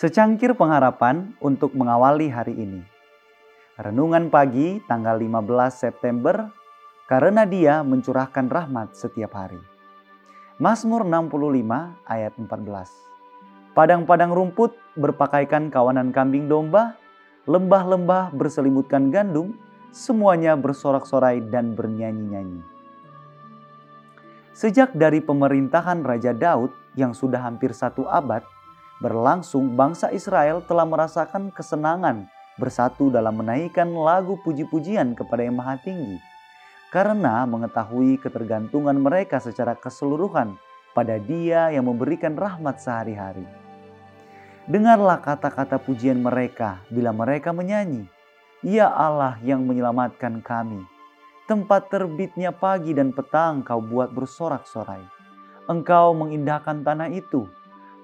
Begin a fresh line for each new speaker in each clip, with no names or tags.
Secangkir pengharapan untuk mengawali hari ini. Renungan pagi tanggal 15 September karena dia mencurahkan rahmat setiap hari. Mazmur 65 ayat 14. Padang-padang rumput berpakaikan kawanan kambing domba, lembah-lembah berselimutkan gandum, semuanya bersorak-sorai dan bernyanyi-nyanyi. Sejak dari pemerintahan Raja Daud yang sudah hampir satu abad, berlangsung bangsa Israel telah merasakan kesenangan bersatu dalam menaikkan lagu puji-pujian kepada Yang Maha Tinggi. Karena mengetahui ketergantungan mereka secara keseluruhan pada Dia yang memberikan rahmat sehari-hari. Dengarlah kata-kata pujian mereka bila mereka menyanyi, "Ya Allah yang menyelamatkan kami." Tempat terbitnya pagi dan petang kau buat bersorak-sorai. Engkau mengindahkan tanah itu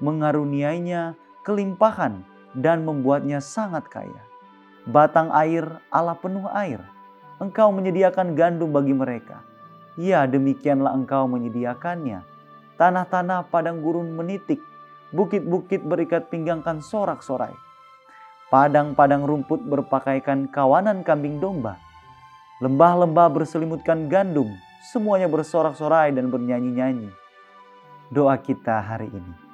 mengaruniainya kelimpahan dan membuatnya sangat kaya. Batang air Allah penuh air. Engkau menyediakan gandum bagi mereka. Ya demikianlah engkau menyediakannya. Tanah-tanah padang gurun menitik. Bukit-bukit berikat pinggangkan sorak-sorai. Padang-padang rumput berpakaikan kawanan kambing domba. Lembah-lembah berselimutkan gandum. Semuanya bersorak-sorai dan bernyanyi-nyanyi. Doa kita hari ini.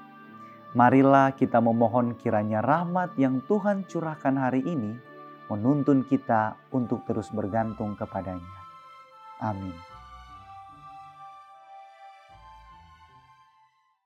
Marilah kita memohon kiranya rahmat yang Tuhan curahkan hari ini menuntun kita untuk terus bergantung kepadanya. Amin.